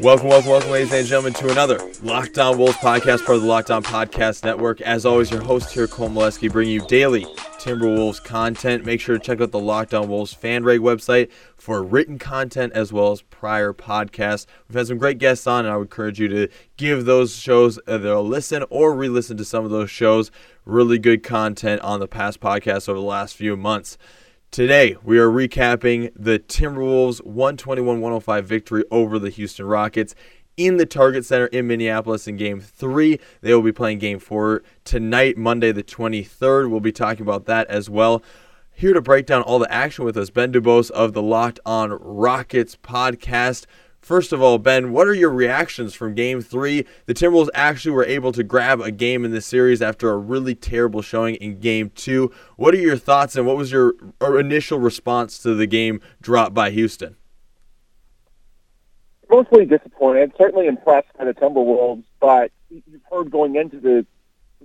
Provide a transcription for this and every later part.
Welcome, welcome, welcome, ladies and gentlemen, to another Locked On Wolves podcast, part of the Locked On Podcast Network. As always, your host here, Cole Molesky, bringing you daily Timberwolves content. Make sure to check out the Locked On Wolves fan rate website for written content as well as prior podcasts. We've had some great guests on, and I would encourage you to give those shows either a listen or re listen to some of those shows. Really good content on the past podcasts over the last few months. Today, we are recapping the Timberwolves 121 105 victory over the Houston Rockets in the Target Center in Minneapolis in game three. They will be playing game four tonight, Monday, the 23rd. We'll be talking about that as well. Here to break down all the action with us, Ben DuBose of the Locked On Rockets podcast. First of all, Ben, what are your reactions from game three? The Timberwolves actually were able to grab a game in this series after a really terrible showing in game two. What are your thoughts and what was your initial response to the game dropped by Houston? Mostly disappointed, certainly impressed by the Timberwolves, but you've heard going into the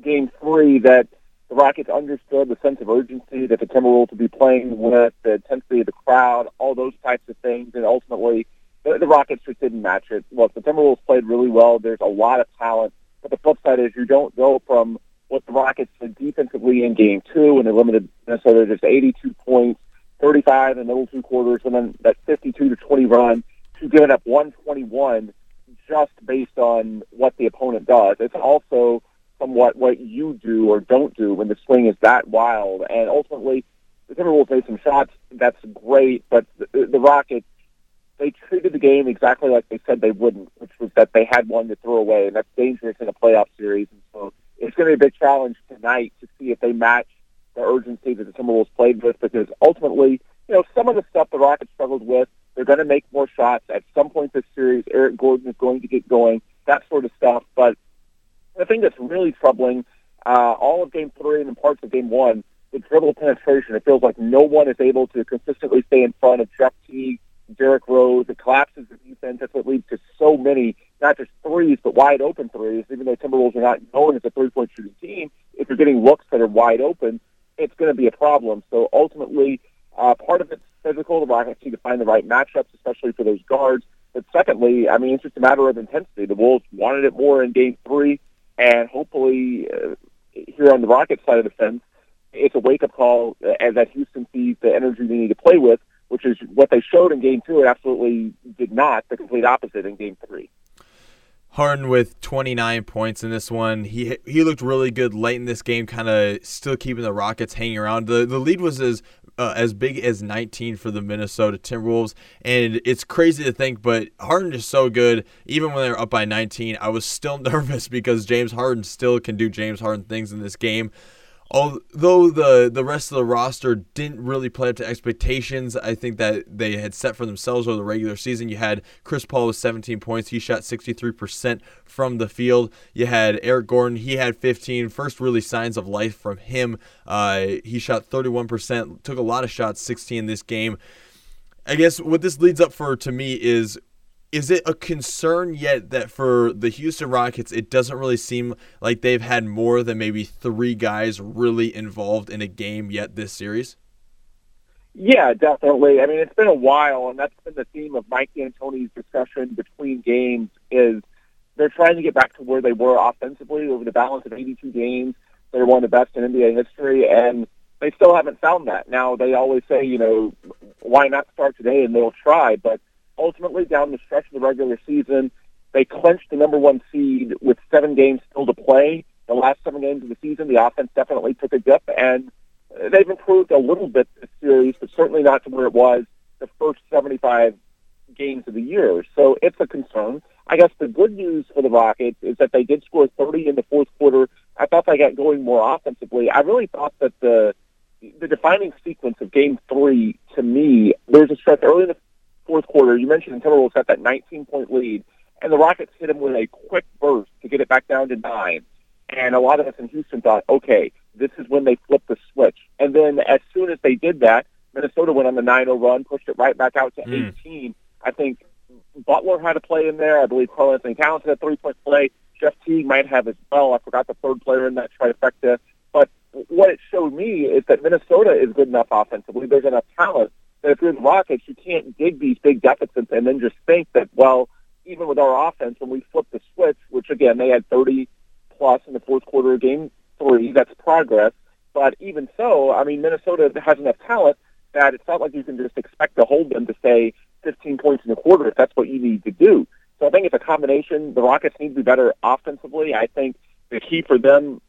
game three that the Rockets understood the sense of urgency that the Timberwolves would be playing with, the intensity of the crowd, all those types of things, and ultimately the, the Rockets just didn't match it. Look, the Timberwolves played really well. There's a lot of talent, but the flip side is you don't go from what the Rockets did defensively in Game Two, and they limited Minnesota just 82 points, 35 in the middle two quarters, and then that 52 to 20 run to giving up 121 just based on what the opponent does. It's also somewhat what you do or don't do when the swing is that wild. And ultimately, the Timberwolves made some shots. That's great, but the, the Rockets they treated the game exactly like they said they wouldn't, which was that they had one to throw away, and that's dangerous in a playoff series. And so it's going to be a big challenge tonight to see if they match the urgency that the Timberwolves played with, because ultimately, you know, some of the stuff the Rockets struggled with, they're going to make more shots at some point this series. Eric Gordon is going to get going, that sort of stuff. But the thing that's really troubling, uh, all of Game Three and parts of Game One, the dribble penetration. It feels like no one is able to consistently stay in front of Jeff Teague Derrick Rose. It collapses the defense. That's what leads to so many, not just threes, but wide open threes. Even though Timberwolves are not known as a three-point shooting team, if you're getting looks that are wide open, it's going to be a problem. So ultimately, uh, part of it's physical. The Rockets need to find the right matchups, especially for those guards. But secondly, I mean, it's just a matter of intensity. The Wolves wanted it more in Game Three, and hopefully, uh, here on the Rockets side of the fence, it's a wake-up call uh, that Houston sees the energy they need to play with which is what they showed in game two. It absolutely did not. The complete opposite in game three. Harden with 29 points in this one. He he looked really good late in this game, kind of still keeping the Rockets hanging around. The the lead was as uh, as big as 19 for the Minnesota Timberwolves, and it's crazy to think, but Harden is so good. Even when they're up by 19, I was still nervous because James Harden still can do James Harden things in this game although the the rest of the roster didn't really play up to expectations, I think that they had set for themselves over the regular season. You had Chris Paul with 17 points. He shot 63% from the field. You had Eric Gordon. He had 15. First really signs of life from him. Uh, he shot 31%. Took a lot of shots, 16 this game. I guess what this leads up for to me is is it a concern yet that for the Houston Rockets, it doesn't really seem like they've had more than maybe three guys really involved in a game yet this series? Yeah, definitely. I mean, it's been a while, and that's been the theme of Mike D'Antoni's discussion between games is they're trying to get back to where they were offensively over the balance of 82 games. They're one of the best in NBA history, and they still haven't found that. Now they always say, you know, why not start today, and they'll try. But ultimately, down the stretch of the regular season, they clinched the number one seed with seven games still to play. The last seven games of the season, the offense definitely took a dip, and they've improved a little bit this series, but certainly not to where it was the first 75 games of the year. So it's a concern. I guess the good news for the Rockets is that they did score 30 in the fourth quarter. I thought they got going more offensively. I really thought that the the defining sequence of Game Three to me, there's a stretch early in the fourth quarter. You mentioned the Timberwolves got that 19 point lead, and the Rockets hit them with a quick burst to get it back down to nine. And a lot of us in Houston thought, okay, this is when they flip the switch. And then as soon as they did that, Minnesota went on the 9-0 run, pushed it right back out to mm. 18. I think Butler had a play in there. I believe Karl-Anthony Towns had a three-point play. Jeff Teague might have as well. I forgot the third player in that trifecta. But what it showed me is that Minnesota is good enough offensively. There's enough talent that if you're the Rockets, you can't dig these big deficits and then just think that, well, even with our offense, when we flip the switch, which again, they had 30 plus in the fourth quarter of game three, that's progress. But even so, I mean, Minnesota has enough talent that it's not like you can just expect to hold them to say 15 points in a quarter if that's what you need to do. So I think it's a combination. The Rockets need to be better offensively. I think the key for them,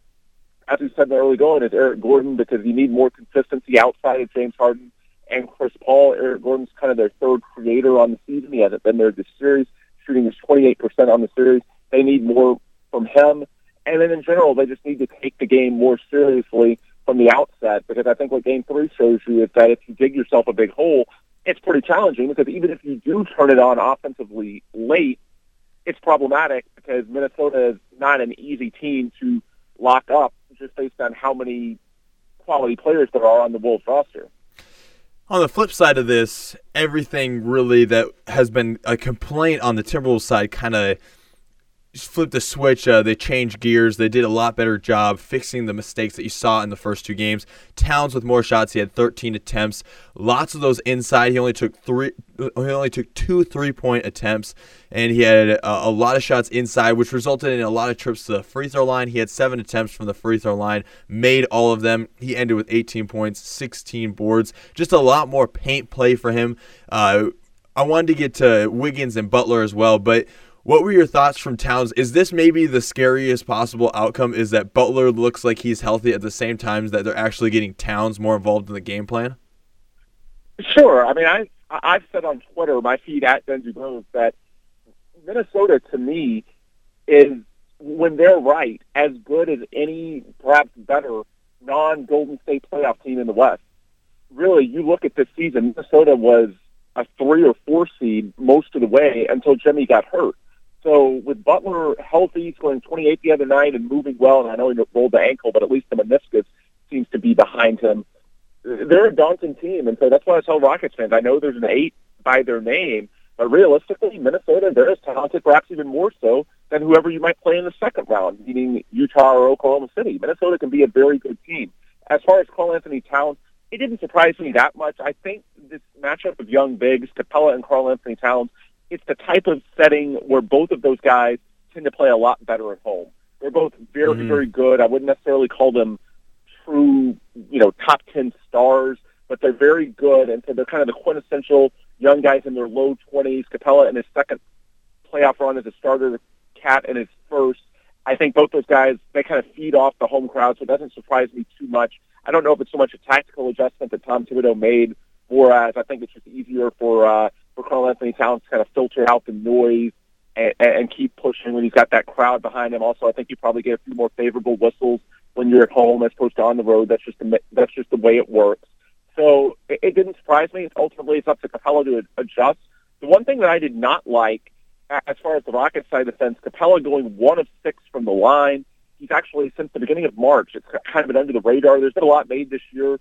as we said in the early going, is Eric Gordon because you need more consistency outside of James Harden and Chris Paul. Eric Gordon's kind of their third creator on the season. He hasn't been there this series, shooting is 28% on the series. They need more from him. And then in general, they just need to take the game more seriously from the outset because I think what game three shows you is that if you dig yourself a big hole, it's pretty challenging because even if you do turn it on offensively late, it's problematic because Minnesota is not an easy team to lock up just based on how many quality players there are on the Wolves roster. On the flip side of this, everything really that has been a complaint on the Timberwolves side kind of flipped the switch. Uh, they changed gears. They did a lot better job fixing the mistakes that you saw in the first two games. Towns with more shots. He had 13 attempts. Lots of those inside. He only took three. He only took two three-point attempts, and he had a, a lot of shots inside, which resulted in a lot of trips to the free throw line. He had seven attempts from the free throw line, made all of them. He ended with 18 points, 16 boards. Just a lot more paint play for him. Uh, I wanted to get to Wiggins and Butler as well, but what were your thoughts from Towns? Is this maybe the scariest possible outcome? Is that Butler looks like he's healthy at the same time that they're actually getting Towns more involved in the game plan? Sure. I mean, I I've said on Twitter, my feed at Ben DuBose, that Minnesota to me is when they're right as good as any, perhaps better non-Golden State playoff team in the West. Really, you look at this season, Minnesota was a three or four seed most of the way until Jimmy got hurt. So with Butler healthy, scoring 28 the other night and moving well, and I know he rolled the ankle, but at least the meniscus seems to be behind him. They're a daunting team, and so that's why I tell Rockets fans. I know there's an eight by their name, but realistically, Minnesota they're as talented, perhaps even more so than whoever you might play in the second round, meaning Utah or Oklahoma City. Minnesota can be a very good team. As far as Karl-Anthony Towns, it didn't surprise me that much. I think this matchup of young bigs, Capela and Karl-Anthony Towns, it's the type of setting where both of those guys tend to play a lot better at home. They're both very, mm-hmm. very good. I wouldn't necessarily call them true, you know, top 10 stars, but they're very good. And so they're kind of the quintessential young guys in their low 20s. Capela in his second playoff run as a starter, KAT in his first. I think both those guys, they kind of feed off the home crowd, so it doesn't surprise me too much. I don't know if it's so much a tactical adjustment that Tom Thibodeau made, whereas I think it's just easier for uh, for Karl-Anthony Towns to kind of filter out the noise and, and keep pushing when he's got that crowd behind him. Also, I think you probably get a few more favorable whistles when you're at home as opposed to on the road. That's just the, that's just the way it works. So it, it didn't surprise me. Ultimately, it's up to Capela to adjust. The one thing that I did not like, as far as the Rockets side of the fence, Capela going one of six from the line. He's actually since the beginning of March. It's kind of been under the radar. There's been a lot made this year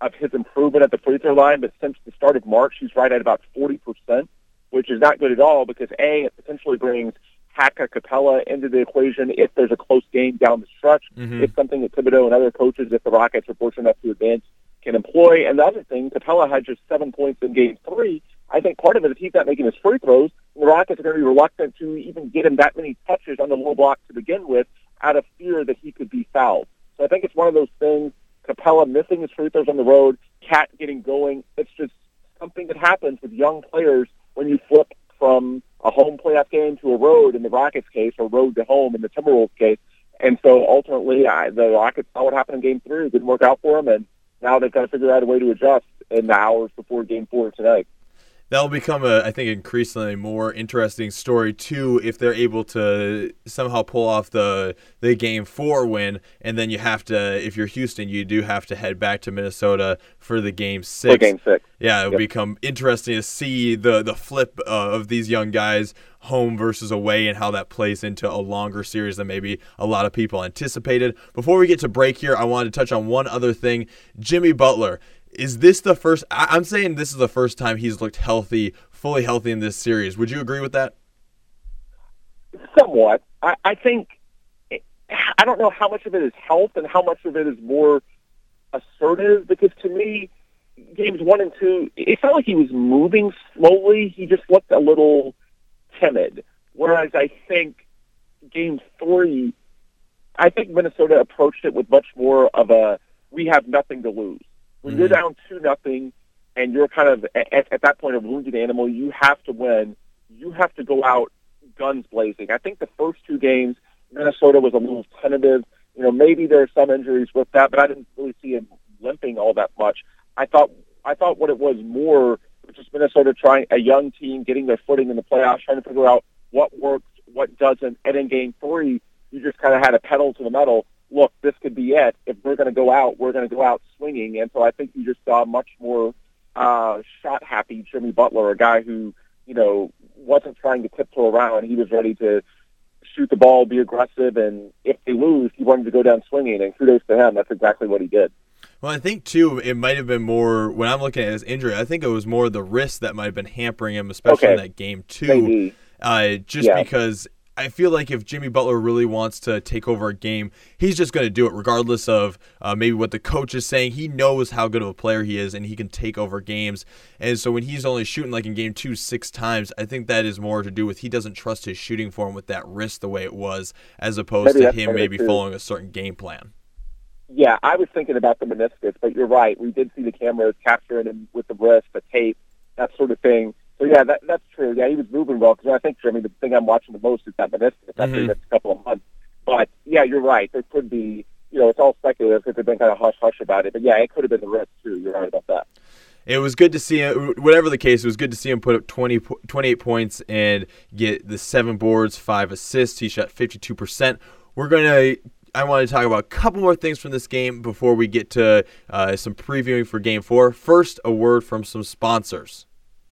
of his improvement at the free throw line, but since the start of March, he's right at about 40%, which is not good at all because A, it potentially brings Hack-a-Capela into the equation if there's a close game down the stretch. Mm-hmm. It's something that Thibodeau and other coaches, if the Rockets are fortunate enough to advance, can employ. And the other thing, Capela had just seven points in game three, I think part of it is he's not making his free throws, the Rockets are going to be reluctant to even get him that many touches on the low block to begin with, out of fear that he could be fouled. So I think it's one of those things. Capela missing his free throws on the road, KAT getting going. It's just something that happens with young players when you flip from a home playoff game to a road in the Rockets case, or road to home in the Timberwolves case. And so ultimately, I, the Rockets saw what happened in Game Three. It didn't work out for them, and now they've got to figure out a way to adjust in the hours before Game Four tonight that'll become a I think increasingly more interesting story too if they're able to somehow pull off the the game four win and then you have to if you're Houston you do have to head back to Minnesota for the game six. For game six. Yeah, it'll yep. become interesting to see the the flip uh, of these young guys home versus away and how that plays into a longer series than maybe a lot of people anticipated. Before we get to break here, I wanted to touch on one other thing. Jimmy Butler is this the first? I, am saying this is the first time he's looked healthy, fully healthy in this series. Would you agree with that? Somewhat. I, I think. I don't know how much of it is health and how much of it is more assertive. Because to me, games one and two, it felt like he was moving slowly. He just looked a little timid. Whereas I think game three, I think Minnesota approached it with much more of a we have nothing to lose. When mm-hmm. you're down two nothing, and you're kind of at, at that point a wounded animal, you have to win. You have to go out guns blazing. I think the first two games, Minnesota was a little tentative. You know, maybe there are some injuries with that, but I didn't really see him limping all that much. I thought I thought what it was more was just Minnesota trying a young team getting their footing in the playoffs, trying to figure out what works, what doesn't. And in game three, you just kind of had a pedal to the metal look, this could be it. If we're going to go out, we're going to go out swinging. And so I think you just saw much more uh, shot happy Jimmy Butler, a guy who, you know, wasn't trying to tiptoe around. He was ready to shoot the ball, be aggressive, and if they lose, he wanted to go down swinging. And kudos to him. That's exactly what he did. Well, I think too, it might have been more when I'm looking at his injury. I think it was more the wrist that might have been hampering him, especially okay. in that game two. Uh, just yeah. because I feel like if Jimmy Butler really wants to take over a game, he's just going to do it, regardless of uh, maybe what the coach is saying. He knows how good of a player he is, and he can take over games. And so when he's only shooting like in game two six times, I think that is more to do with he doesn't trust his shooting form with that wrist the way it was, as opposed maybe to him maybe following a certain game plan. Yeah, I was thinking about the meniscus, but you're right. We did see the cameras capturing him with the wrist, the tape, that sort of thing so yeah, that, that's true. Yeah, he was moving well because I think, I mean, the thing I'm watching the most is that meniscus after mm-hmm. a couple of months. But yeah, you're right. There could be, you know, it's all speculative because they've been kind of hush hush about it. But yeah, it could have been the wrist too. You're right about that. It was good to see him, whatever the case, it was good to see him put up 20, 28 points and get the seven boards, five assists. He shot 52%. We're going to I want to talk about a couple more things from this game before we get to uh, some previewing for Game 4. First, a word from some sponsors.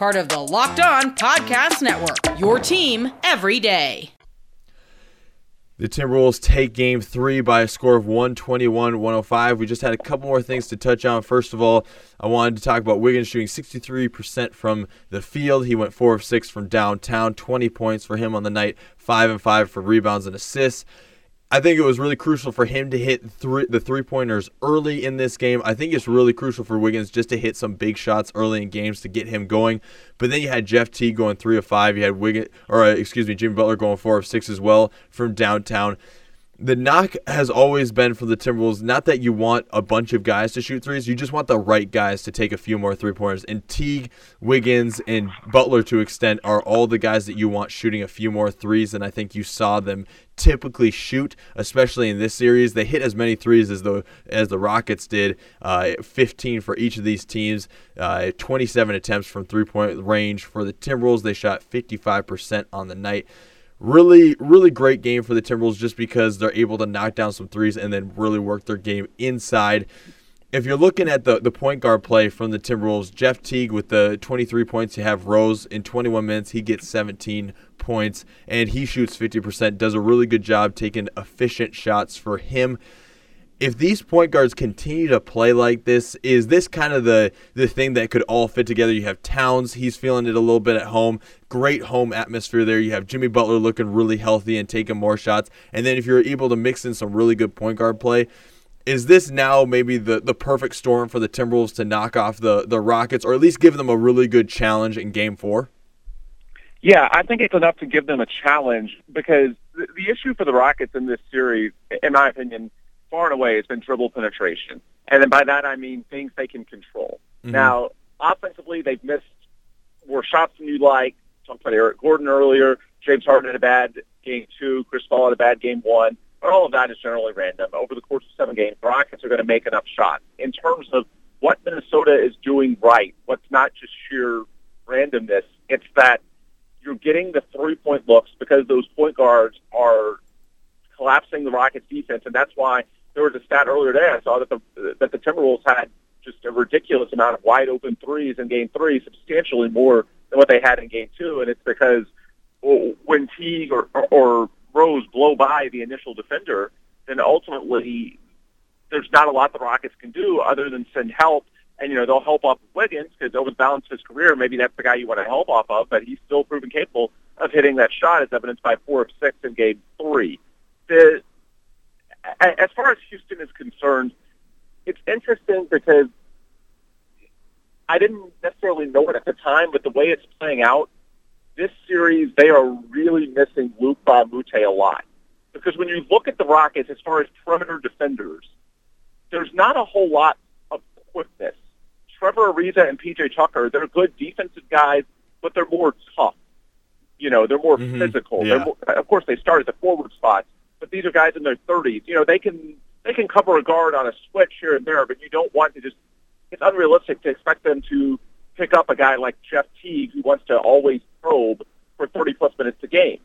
part of the Locked On Podcast Network. Your team every day. The Timberwolves take game three by a score of 121 105. We just had a couple more things to touch on. First of all, I wanted to talk about Wiggins shooting 63% from the field. He went 4 of 6 from downtown, 20 points for him on the night, 5 and 5 for rebounds and assists. I think it was really crucial for him to hit three, the three pointers early in this game. I think it's really crucial for Wiggins just to hit some big shots early in games to get him going. But then you had Jeff T going three of five. You had Wiggins, or uh, excuse me, Jimmy Butler going four of six as well from downtown the knock has always been for the Timberwolves not that you want a bunch of guys to shoot threes, you just want the right guys to take a few more three pointers. And Teague, Wiggins, and Butler to extent are all the guys that you want shooting a few more threes. And I think you saw them typically shoot, especially in this series. They hit as many threes as the as the Rockets did, uh, 15 for each of these teams, uh, 27 attempts from three point range for the Timberwolves. They shot 55% on the night really, really great game for the Timberwolves just because they're able to knock down some threes and then really work their game inside. if you're looking at the, the point guard play from the Timberwolves, Jeff Teague with the 23 points, you have Rose in 21 minutes, he gets 17 points, and he shoots 50%, does a really good job taking efficient shots for him. If these point guards continue to play like this, is this kind of the the thing that could all fit together? You have Towns, he's feeling it a little bit at home. Great home atmosphere there. You have Jimmy Butler looking really healthy and taking more shots. And then if you're able to mix in some really good point guard play, is this now maybe the, the perfect storm for the Timberwolves to knock off the, the Rockets or at least give them a really good challenge in game four? Yeah, I think it's enough to give them a challenge because the, the issue for the Rockets in this series, in my opinion, far and away it's been dribble penetration. And then by that I mean things they can control. Mm-hmm. Now, offensively, they've missed more shots than you'd like. Talked about Eric Gordon earlier. James Harden had a bad game two. Chris Paul had a bad game one. But all of that is generally random. Over the course of seven games, the Rockets are going to make enough shots. In terms of what Minnesota is doing right, what's not just sheer randomness, it's that you're getting the three-point looks because those point guards are collapsing the Rockets' defense, and that's why there was a stat earlier today I saw that the that the Timberwolves had just a ridiculous amount of wide open threes in Game Three, substantially more than what they had in Game Two, and it's because when Teague or, or, Rose blow by the initial defender, then ultimately there's not a lot the Rockets can do other than send help. And, you know, they'll help off Wiggins because over the balance of his career, maybe that's the guy you want to help off of, but he's still proven capable of hitting that shot as evidenced by four of six in game three. The, as far as Houston is concerned, it's interesting because I didn't necessarily know it at the time, but the way it's playing out, this series, they are really missing Luc Mbah a a lot. Because when you look at the Rockets as far as perimeter defenders, there's not a whole lot of quickness. Trevor Ariza and PJ Tucker, they're good defensive guys, but they're more tough. You know, they're more mm-hmm. physical. Yeah. They're more, of course, they start at the forward spot, but these are guys in their 30s. You know, they can they can cover a guard on a switch here and there, but you don't want to just. It's unrealistic to expect them to pick up a guy like Jeff Teague who wants to always probe for 30 plus minutes a game.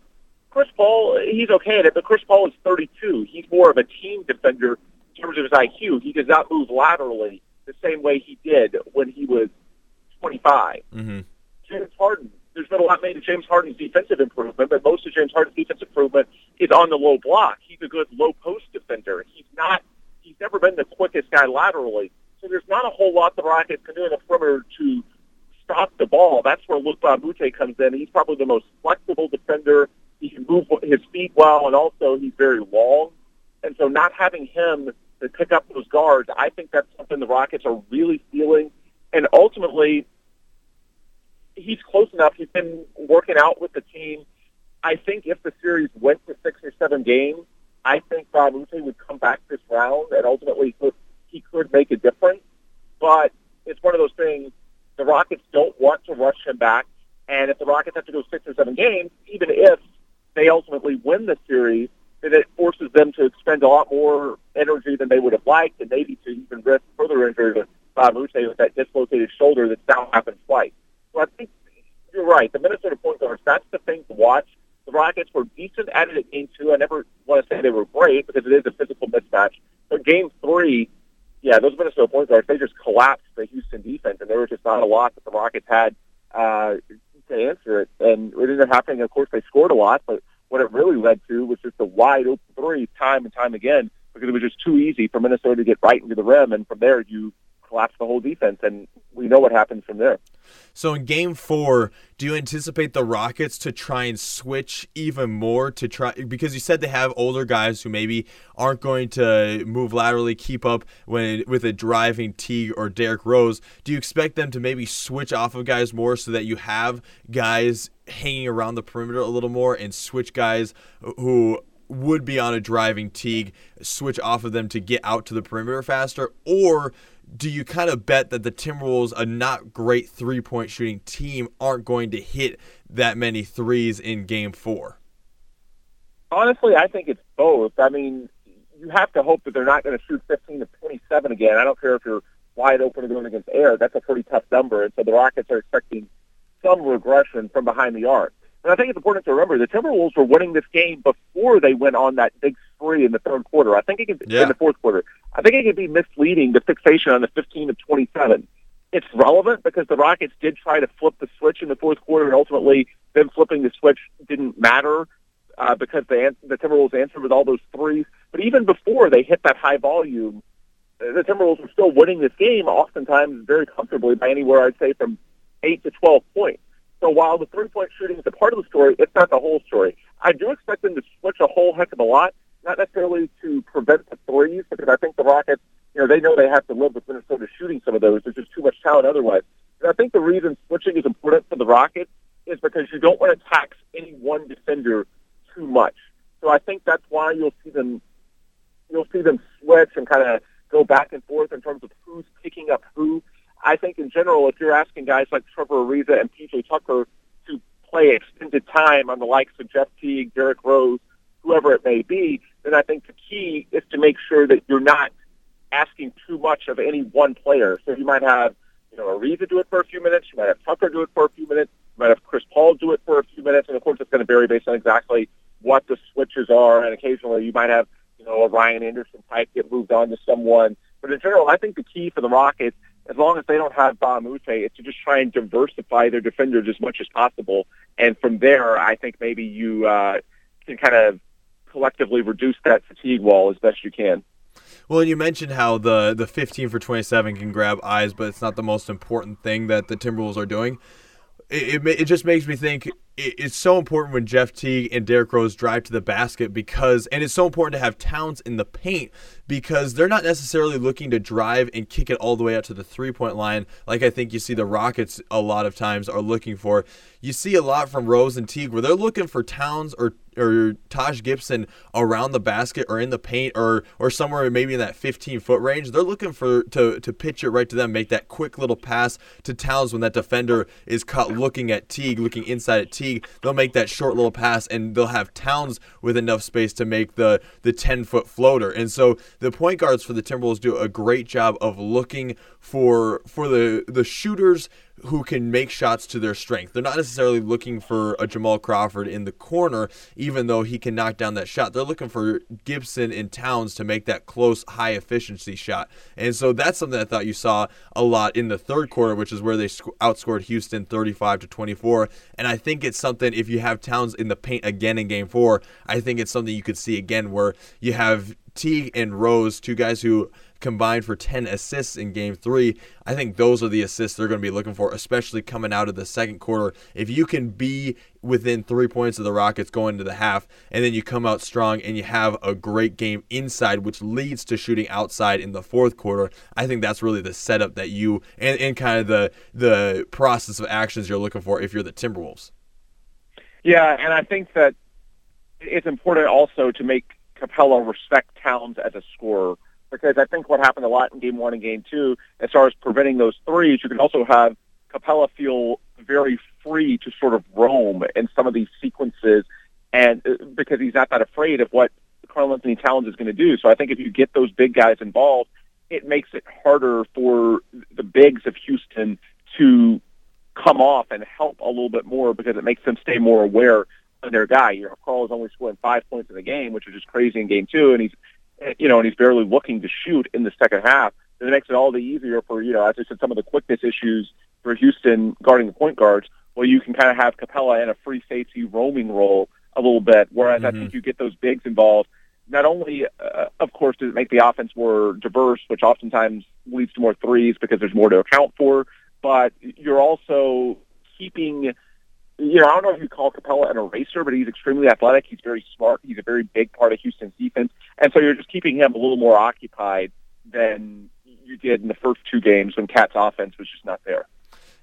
Chris Paul, he's okay at it, but Chris Paul is 32. He's more of a team defender in terms of his IQ. He does not move laterally the same way he did when he was 25. Mm-hmm. James Harden, there's been a lot made of James Harden's defensive improvement, but most of James Harden's defensive improvement is on the low block. He's a good low post defender. He's not. He's never been the quickest guy laterally. So there's not a whole lot the Rockets can do in the perimeter to stop the ball. That's where a Moute comes in. He's probably the most flexible defender. He can move his feet well, and also he's very long. And so not having him to pick up those guards, I think that's something the Rockets are really feeling. And ultimately, he's close enough. He's been working out with the team. I think if the series went to six or seven games, I think Mbah a would come back this round, and ultimately he could, he could make a difference. But it's one of those things the Rockets don't want to rush him back. And if the Rockets have to go six or seven games, even if they ultimately win the series, then it forces them to expend a lot more energy than they would have liked, and maybe to even risk further injury to Mbah a with that dislocated shoulder that's now happened twice. I think you're right. The Minnesota point guards, that's the thing to watch. The Rockets were decent at it at game two. I never want to say they were great because it is a physical mismatch. But game three, yeah, those Minnesota point guards, they just collapsed the Houston defense, and there was just not a lot that the Rockets had uh, to answer it. And it ended up happening. Of course, they scored a lot, but what it really led to was just a wide open three time and time again because it was just too easy for Minnesota to get right into the rim, and from there you collapse the whole defense, and we know what happens from there. So in game four, do you anticipate the Rockets to try and switch even more to try because you said they have older guys who maybe aren't going to move laterally, keep up when with a driving Teague or Derrick Rose. Do you expect them to maybe switch off of guys more so that you have guys hanging around the perimeter a little more and switch guys who would be on a driving Teague, switch off of them to get out to the perimeter faster, or do you kind of bet that the Timberwolves, a not great three point shooting team, aren't going to hit that many threes in game four? Honestly, I think it's both. I mean, you have to hope that they're not going to shoot 15 to 27 again. I don't care if you're wide open or going against air. That's a pretty tough number. And so the Rockets are expecting some regression from behind the arc. And I think it's important to remember the Timberwolves were winning this game before they went on that big spree in the third quarter. I think it could Yeah. in the fourth quarter. I think it could be misleading the fixation on the 15 of 27. It's relevant because the Rockets did try to flip the switch in the fourth quarter, and ultimately them flipping the switch didn't matter uh, because the the Timberwolves answered with all those threes. But even before they hit that high volume, uh, the Timberwolves were still winning this game, oftentimes very comfortably by anywhere I'd say from eight to 12 points. So while the three-point shooting is a part of the story, it's not the whole story. I do expect them to switch a whole heck of a lot, not necessarily to prevent the threes, because I think the Rockets, you know, they know they have to live with Minnesota shooting some of those. There's just too much talent otherwise. And I think the reason switching is important for the Rockets is because you don't want to tax any one defender too much. So I think that's why you'll see them you'll see them switch and kind of go back and forth in terms of who's picking up who. I think in general, if you're asking guys like Trevor Ariza and PJ Tucker to play extended time on the likes of Jeff Teague, Derrick Rose, whoever it may be, then I think the key is to make sure that you're not asking too much of any one player. So you might have, you know, Ariza do it for a few minutes, you might have Tucker do it for a few minutes, you might have Chris Paul do it for a few minutes, and of course it's going to vary based on exactly what the switches are, and occasionally you might have, you know, a Ryan Anderson type get moved on to someone. But in general, I think the key for the Rockets, as long as they don't have Mbah a Moute, it's to just try and diversify their defenders as much as possible. And from there, I think maybe you uh, can kind of collectively reduce that fatigue wall as best you can. Well, and you mentioned how the the 15 for 27 can grab eyes, but it's not the most important thing that the Timberwolves are doing. It, it, it just makes me think it's so important when Jeff Teague and Derrick Rose drive to the basket because, and it's so important to have Towns in the paint because they're not necessarily looking to drive and kick it all the way out to the three point line like I think you see the Rockets a lot of times are looking for. You see a lot from Rose and Teague where they're looking for Towns or or Taj Gibson around the basket or in the paint or or somewhere maybe in that 15 foot range. They're looking for to to pitch it right to them, make that quick little pass to Towns when that defender is caught looking at Teague, looking inside at Teague. They'll make that short little pass and they'll have Towns with enough space to make the the 10 foot floater. And so the point guards for the Timberwolves do a great job of looking for for the the shooters who can make shots to their strength. They're not necessarily looking for a Jamal Crawford in the corner, even though he can knock down that shot. They're looking for Gibson and Towns to make that close, high efficiency shot. And so that's something I thought you saw a lot in the third quarter, which is where they outscored Houston 35 to 24. And I think it's something, if you have Towns in the paint again in game four, I think it's something you could see again where you have Teague and Rose, two guys who combined for 10 assists in game three. I think those are the assists they're going to be looking for, especially coming out of the second quarter. If you can be within three points of the Rockets going into the half, and then you come out strong and you have a great game inside, which leads to shooting outside in the fourth quarter, I think that's really the setup that you and, and kind of the the process of actions you're looking for if you're the Timberwolves. Yeah, and I think that it's important also to make Capela respect Towns as a scorer because I think what happened a lot in game one and game two, as far as preventing those threes, you can also have Capela feel very free to sort of roam in some of these sequences and uh, because he's not that afraid of what Karl-Anthony Towns is going to do. So I think if you get those big guys involved, it makes it harder for the bigs of Houston to come off and help a little bit more because it makes them stay more aware of their guy. You know, Carl is only scoring five points in the game, which is just crazy in game two, and he's you know, and he's barely looking to shoot in the second half. And it makes it all the easier for, you know, as I said, some of the quickness issues for Houston guarding the point guards. Well, you can kind of have Capella in a free safety roaming role a little bit, whereas Mhm. I think you get those bigs involved. Not only, uh, of course, does it make the offense more diverse, which oftentimes leads to more threes because there's more to account for, but you're also keeping you know, I don't know if you call Capella an eraser, but he's extremely athletic. He's very smart. He's a very big part of Houston's defense. And so you're just keeping him a little more occupied than you did in the first two games when KAT's offense was just not there.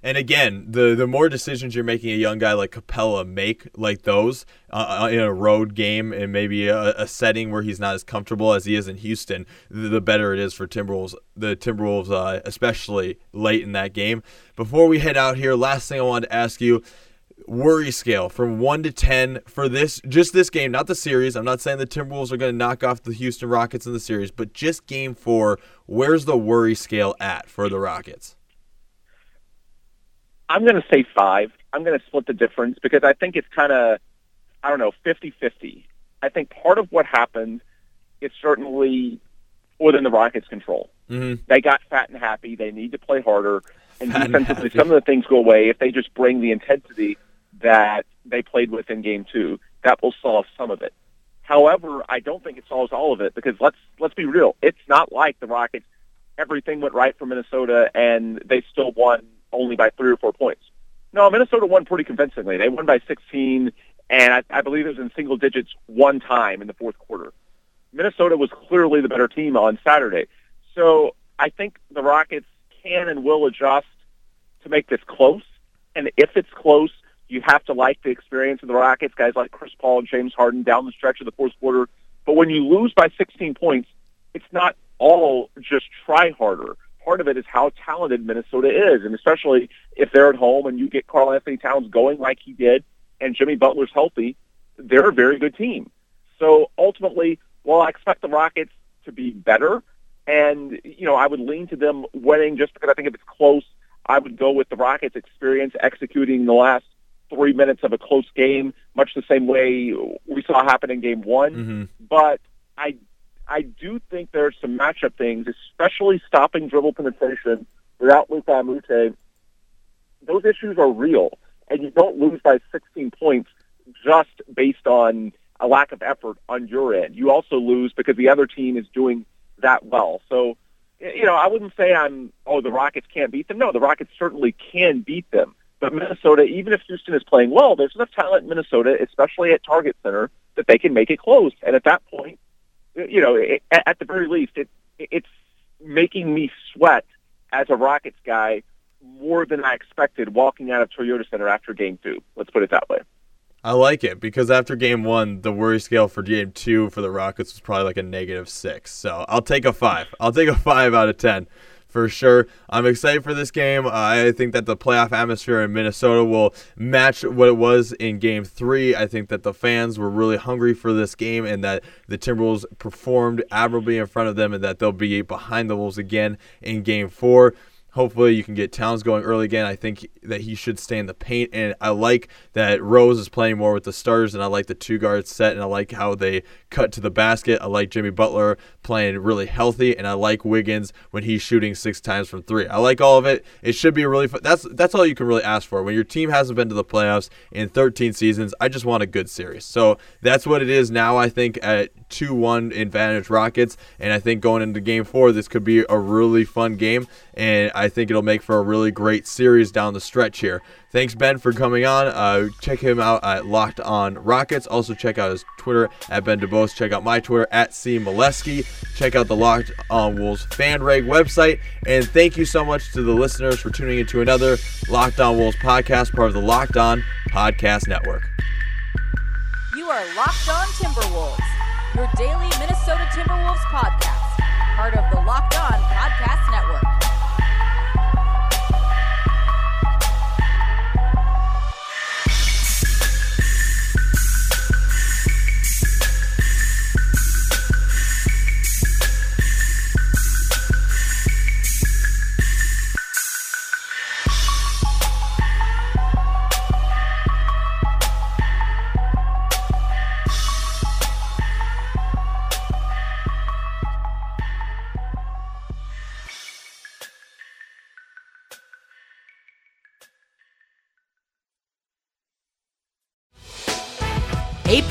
And again, the the more decisions you're making a young guy like Capella make, like those uh, in a road game and maybe a, a setting where he's not as comfortable as he is in Houston, the, the better it is for Timberwolves. The Timberwolves, uh, especially late in that game. Before we head out here, last thing I wanted to ask you: worry scale from one to ten for this, just this game, not the series. I'm not saying the Timberwolves are going to knock off the Houston Rockets in the series, but just game four. Where's the worry scale at for the Rockets? I'm going to say five. I'm going to split the difference because I think it's kind of, I don't know, 50-50. I think part of what happened is certainly within the Rockets' control. Mm-hmm. They got fat and happy. They need to play harder. And defensively, some of the things go away if they just bring the intensity that they played with in game two. That will solve some of it. However, I don't think it solves all of it because let's let's be real. It's not like the Rockets. Everything went right for Minnesota, and they still won only by three or four points. No, Minnesota won pretty convincingly. They won by 16, and I, I believe it was in single digits one time in the fourth quarter. Minnesota was clearly the better team on Saturday. So I think the Rockets can and will adjust to make this close. And if it's close, you have to like the experience of the Rockets, guys like Chris Paul and James Harden down the stretch of the fourth quarter. But when you lose by 16 points, it's not all just try harder. Part of it is how talented Minnesota is, and especially if they're at home and you get Karl-Anthony Towns going like he did, and Jimmy Butler's healthy, they're a very good team. So ultimately, while I expect the Rockets to be better, and you know I would lean to them winning just because I think if it's close, I would go with the Rockets' experience executing the last three minutes of a close game, much the same way we saw happen in Game One. Mhm. But I I do think there's some matchup things, especially stopping dribble penetration without Luc Mbah a Moute. Those issues are real, and you don't lose by 16 points just based on a lack of effort on your end. You also lose because the other team is doing that well. So, you know, I wouldn't say I'm, oh, the Rockets can't beat them. No, the Rockets certainly can beat them. But Minnesota, even if Houston is playing well, there's enough talent in Minnesota, especially at Target Center, that they can make it close. And at that point, you know, it, at the very least, it, it's making me sweat as a Rockets guy more than I expected walking out of Toyota Center after Game Two. Let's put it that way. I like it because after game one, the worry scale for game two for the Rockets was probably like a negative six. So I'll take a five. I'll take a five out of ten for sure. I'm excited for this game. I think that the playoff atmosphere in Minnesota will match what it was in game three. I think that the fans were really hungry for this game and that the Timberwolves performed admirably in front of them and that they'll be behind the Wolves again in game four. Hopefully, you can get Towns going early again. I think that he should stay in the paint, and I like that Rose is playing more with the starters, and I like the two guard set, and I like how they cut to the basket. I like Jimmy Butler playing really healthy, and I like Wiggins when he's shooting six times from three. I like all of it. It should be really fun. That's that's all you can really ask for when your team hasn't been to the playoffs in 13 seasons. I just want a good series, so that's what it is now. I think at two one advantage Rockets, and I think going into Game Four, this could be a really fun game, and I think it'll make for a really great series down the stretch here. Thanks Ben for coming on. Uh, check him out at Locked On Rockets. Also check out his Twitter at Ben DuBose. Check out my Twitter at C Molesky. Check out the Locked On Wolves fan reg website. And thank you so much to the listeners for tuning into another Locked On Wolves podcast, part of the Locked On Podcast Network. You are Locked On Timberwolves, your daily Minnesota Timberwolves podcast, part of the Locked On Podcast Network.